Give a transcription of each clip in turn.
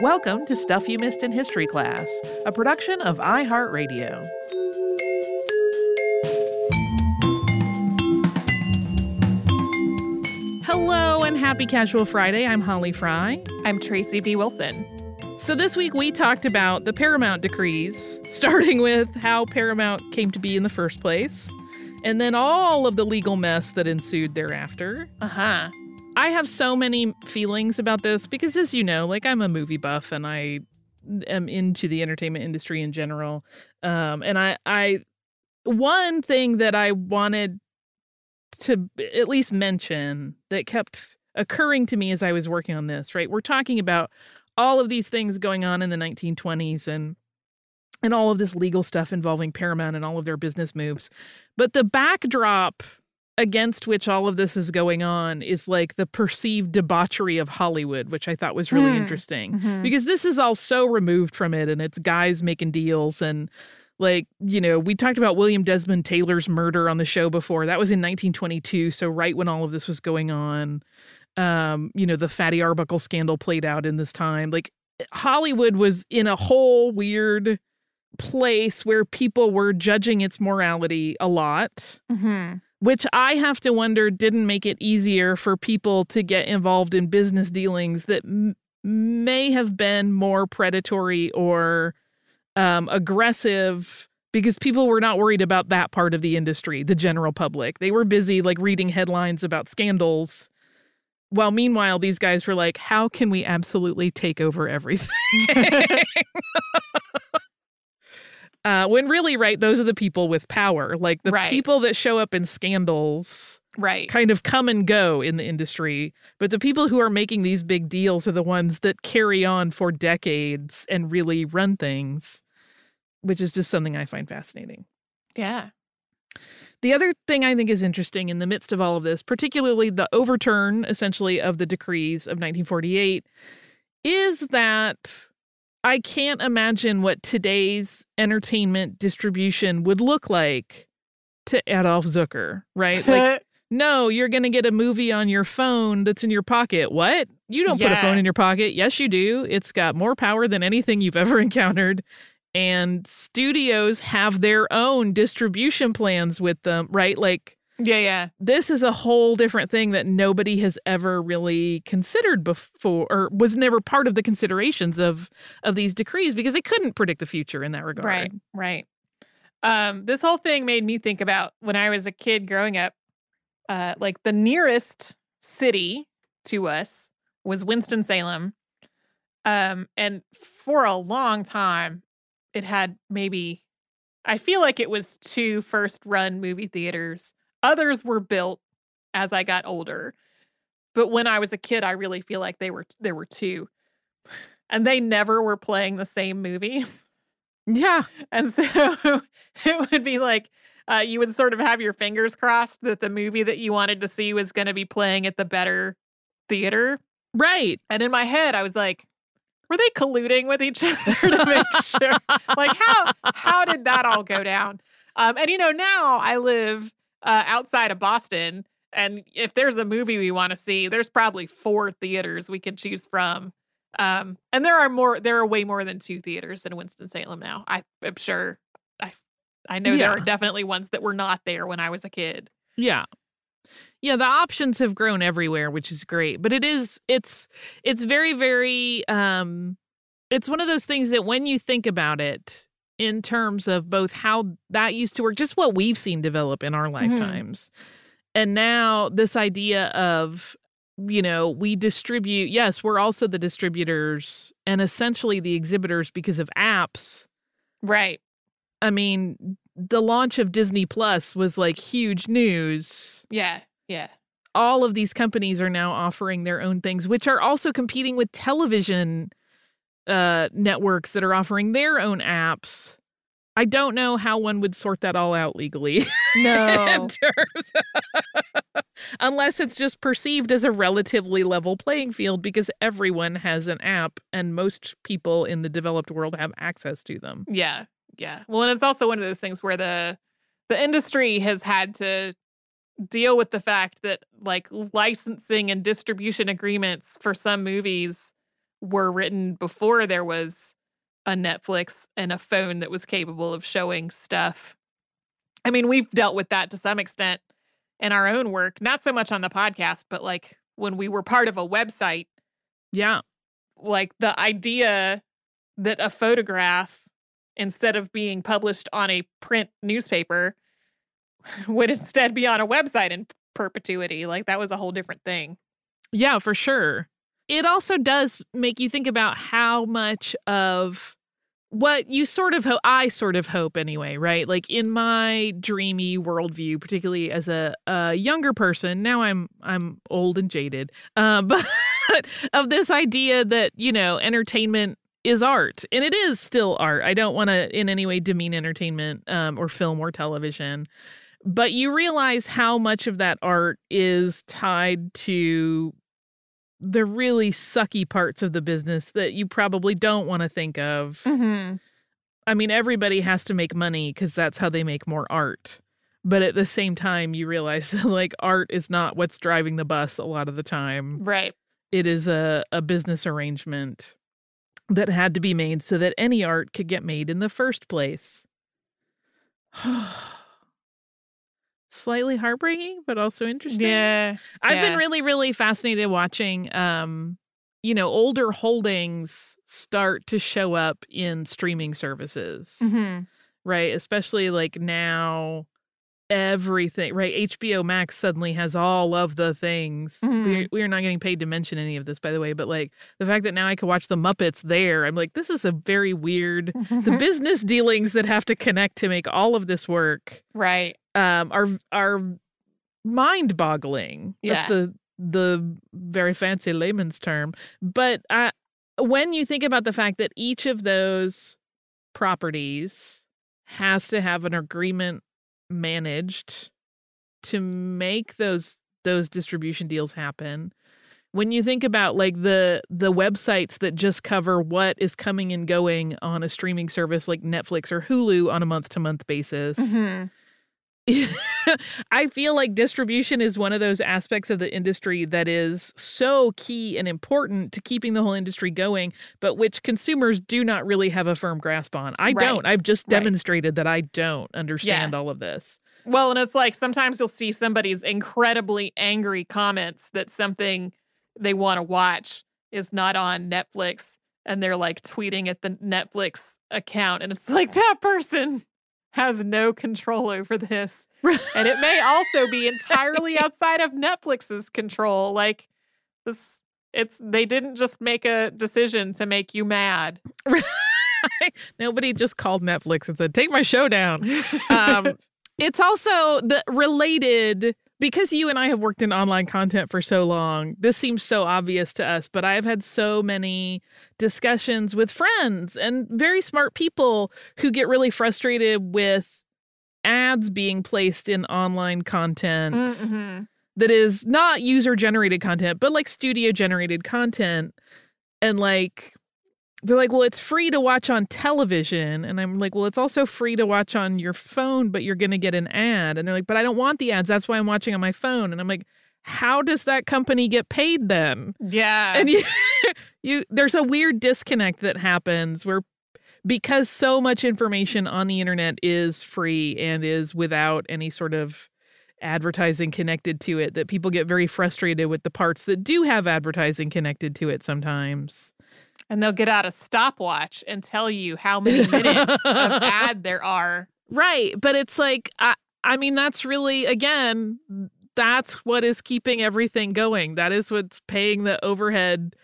Welcome to Stuff You Missed in History Class, a production of iHeartRadio. Hello and happy Casual Friday. I'm Holly Fry. I'm Tracy B. Wilson. So, this week we talked about the Paramount decrees, starting with how Paramount came to be in the first place, and then all of the legal mess that ensued thereafter. Uh huh. I have so many feelings about this because, as you know, like I'm a movie buff and I am into the entertainment industry in general. Um, and I, I, one thing that I wanted to at least mention that kept occurring to me as I was working on this, right? We're talking about all of these things going on in the 1920s and and all of this legal stuff involving Paramount and all of their business moves. But the backdrop against which all of this is going on is like the perceived debauchery of Hollywood, which I thought was really Hmm. interesting Mhm. because this is all so removed from it and it's guys making deals and like you know we talked about william desmond taylor's murder on the show before that was in 1922 so right when all of this was going on um you know the fatty arbuckle scandal played out in this time like hollywood was in a whole weird place where people were judging its morality a lot Mm-hmm. Which I have to wonder didn't make it easier for people to get involved in business dealings that m- may have been more predatory or um, aggressive because people were not worried about that part of the industry, the general public. They were busy like reading headlines about scandals. While meanwhile, these guys were like, how can we absolutely take over everything? uh, when really, right, those are the people with power. Like the Right. people that show up in scandals right. kind of come and go in the industry. But the people who are making these big deals are the ones that carry on for decades and really run things, which is just something I find fascinating. Yeah. The other thing I think is interesting in the midst of all of this, particularly the overturn essentially of the decrees of 1948, is that I can't imagine what today's entertainment distribution would look like to Adolph Zukor, right? Like, no, you're going to get a movie on your phone that's in your pocket. What? You don't put a phone in your pocket. Yes, you do. It's got more power than anything you've ever encountered. And studios have their own distribution plans with them, right? Like, yeah. Yeah. this is a whole different thing that nobody has ever really considered before or was never part of the considerations of of these decrees because they couldn't predict the future in that regard. Right. Right. Um, this whole thing made me think about when I was a kid growing up. Uh, like the nearest city to us was Winston Salem, um, and for a long time, it had maybe. I feel like it was two first run movie theaters. Others were built as I got older. But when I was a kid, I really feel like they were there were two. And they never were playing the same movies. Yeah. And so it would be like uh, you would sort of have your fingers crossed that the movie that you wanted to see was going to be playing at the better theater. Right. And in my head, I was like, were they colluding with each other to make sure? Like how how did that all go down? Um, and you know, now I live uh, outside of Boston, and if there's a movie we want to see, there's probably four theaters we can choose from. Um, and there are more. There are way more than two theaters in Winston Salem now. I, I'm sure. I I know there are definitely ones that were not there when I was a kid. Yeah. Yeah, the options have grown everywhere, which is great. But it is it's it's very very um it's one of those things that when you think about it in terms of both how that used to work, just what we've seen develop in our mm-hmm. lifetimes. And now this idea of you know, we distribute, yes, we're also the distributors and essentially the exhibitors because of apps. Right. I mean, the launch of Disney Plus was like huge news Yeah. Yeah. all of these companies are now offering their own things, which are also competing with television uh, networks that are offering their own apps. I don't know how one would sort that all out legally. No. in terms unless it's just perceived as a relatively level playing field because everyone has an app and most people in the developed world have access to them. Yeah. Yeah. Well, and it's also one of those things where the the industry has had to deal with the fact that like licensing and distribution agreements for some movies were written before there was a Netflix and a phone that was capable of showing stuff. I mean, we've dealt with that to some extent in our own work, not so much on the podcast, but like when we were part of a website, Yeah. like the idea that a photograph, instead of being published on a print newspaper, would instead be on a website in perpetuity. Like that was a whole different thing. Yeah, for sure. It also does make you think about how much of what you sort of hope, I sort of hope anyway, right? Like in my dreamy worldview, particularly as a, a younger person, now I'm I'm old and jaded, um, but of this idea that you know entertainment is art, and it is still art. I don't want to in any way demean entertainment um, or film or television, but you realize how much of that art is tied to the really sucky parts of the business that you probably don't want to think of. Mm-hmm. I mean, everybody has to make money because that's how they make more art. But at the same time, you realize like art is not what's driving the bus a lot of the time. Right. It is a, a business arrangement that had to be made so that any art could get made in the first place. Slightly heartbreaking, but also interesting. Yeah. I've Yeah. been really, really fascinated watching, um, you know, older holdings start to show up in streaming services, Mhm. right? Especially like now, everything, right? HBO Max suddenly has all of the things. Mhm. We, we are not getting paid to mention any of this, by the way, but like the fact that now I can watch the Muppets there, I'm like, this is a very weird. The business dealings that have to connect to make all of this work right. um are are mind boggling Yeah. that's the the very fancy layman's term but uh, when you think about the fact that each of those properties has to have an agreement managed to make those those distribution deals happen when you think about like the the websites that just cover what is coming and going on a streaming service like Netflix or Hulu on a month to month basis Mhm. I feel like distribution is one of those aspects of the industry that is so key and important to keeping the whole industry going, but which consumers do not really have a firm grasp on. I Right. don't. I've just Right. demonstrated that I don't understand all of this. Well, and it's like sometimes you'll see somebody's incredibly angry comments that something they want to watch is not on Netflix and they're like tweeting at the Netflix account and it's like that person has no control over this. And it may also be entirely outside of Netflix's control. Like this it's they didn't just make a decision to make you mad. Nobody just called Netflix and said, "Take my show down." Um, it's also the related because you and I have worked in online content for so long. This seems so obvious to us, but I've had so many discussions with friends and very smart people who get really frustrated with ads being placed in online content Mhm. that is not user generated content, but like studio generated content. And like, they're like, well, it's free to watch on television. And I'm like, well, it's also free to watch on your phone, but you're going to get an ad. And they're like, but I don't want the ads. That's why I'm watching on my phone. And I'm like, how does that company get paid then? Yeah. And you, you, there's a weird disconnect that happens where because so much information on the internet is free and is without any sort of advertising connected to it that people get very frustrated with the parts that do have advertising connected to it sometimes. And they'll get out a stopwatch and tell you how many minutes of ad there are. Right, but it's like I I mean that's really again that's what is keeping everything going. That is what's paying the overhead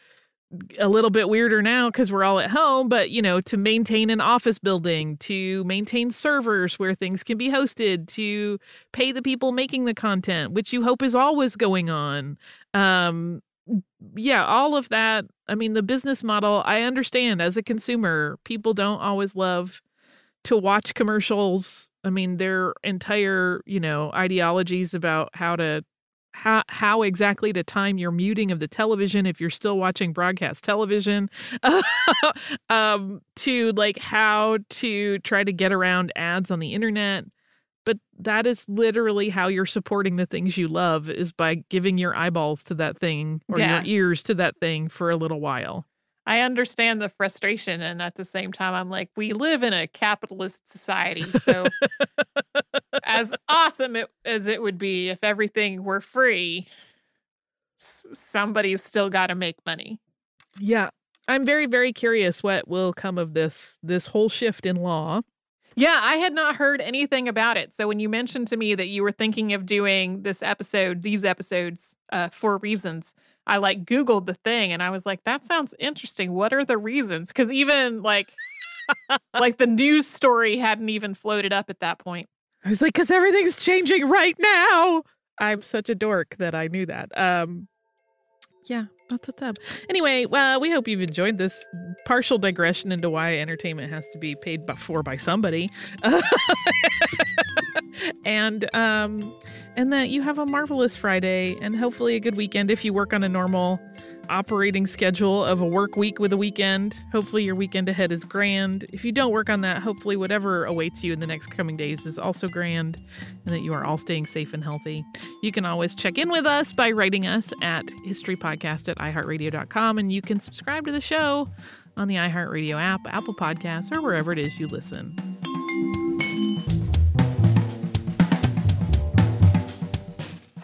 a little bit weirder now because we're all at home, but you know, to maintain an office building, to maintain servers where things can be hosted, to pay the people making the content, which you hope is always going on. Um, yeah, all of that. I mean, the business model, I understand as a consumer, people don't always love to watch commercials. I mean, their entire, you know, ideologies about how to how how exactly to time your muting of the television if you're still watching broadcast television um to like how to try to get around ads on the internet but that is literally how you're supporting the things you love is by giving your eyeballs to that thing or Yeah. your ears to that thing for a little while I understand the frustration. And at the same time, I'm like, we live in a capitalist society. So, as awesome it, as it would be if everything were free, s- somebody's still got to make money. Yeah. I'm very, very curious what will come of this this whole shift in law. Yeah, I had not heard anything about it. So when you mentioned to me that you were thinking of doing this episode, these episodes, uh, for reasons, I like Googled the thing and I was like, that sounds interesting. What are the reasons? Because even like, like the news story hadn't even floated up at that point. I was like, because everything's changing right now. I'm such a dork that I knew that. Um, yeah, that's what's up. Anyway, well, we hope you've enjoyed this partial digression into why entertainment has to be paid for by somebody, and um, and that you have a marvelous Friday and hopefully a good weekend if you work on a normal operating schedule of a work week with a weekend. Hopefully, your weekend ahead is grand. If you don't work on that, hopefully, whatever awaits you in the next coming days is also grand and that you are all staying safe and healthy. You can always check in with us by writing us at historypodcast at iheartradio.com, and you can subscribe to the show on the iHeartRadio app, Apple Podcasts, or wherever it is you listen.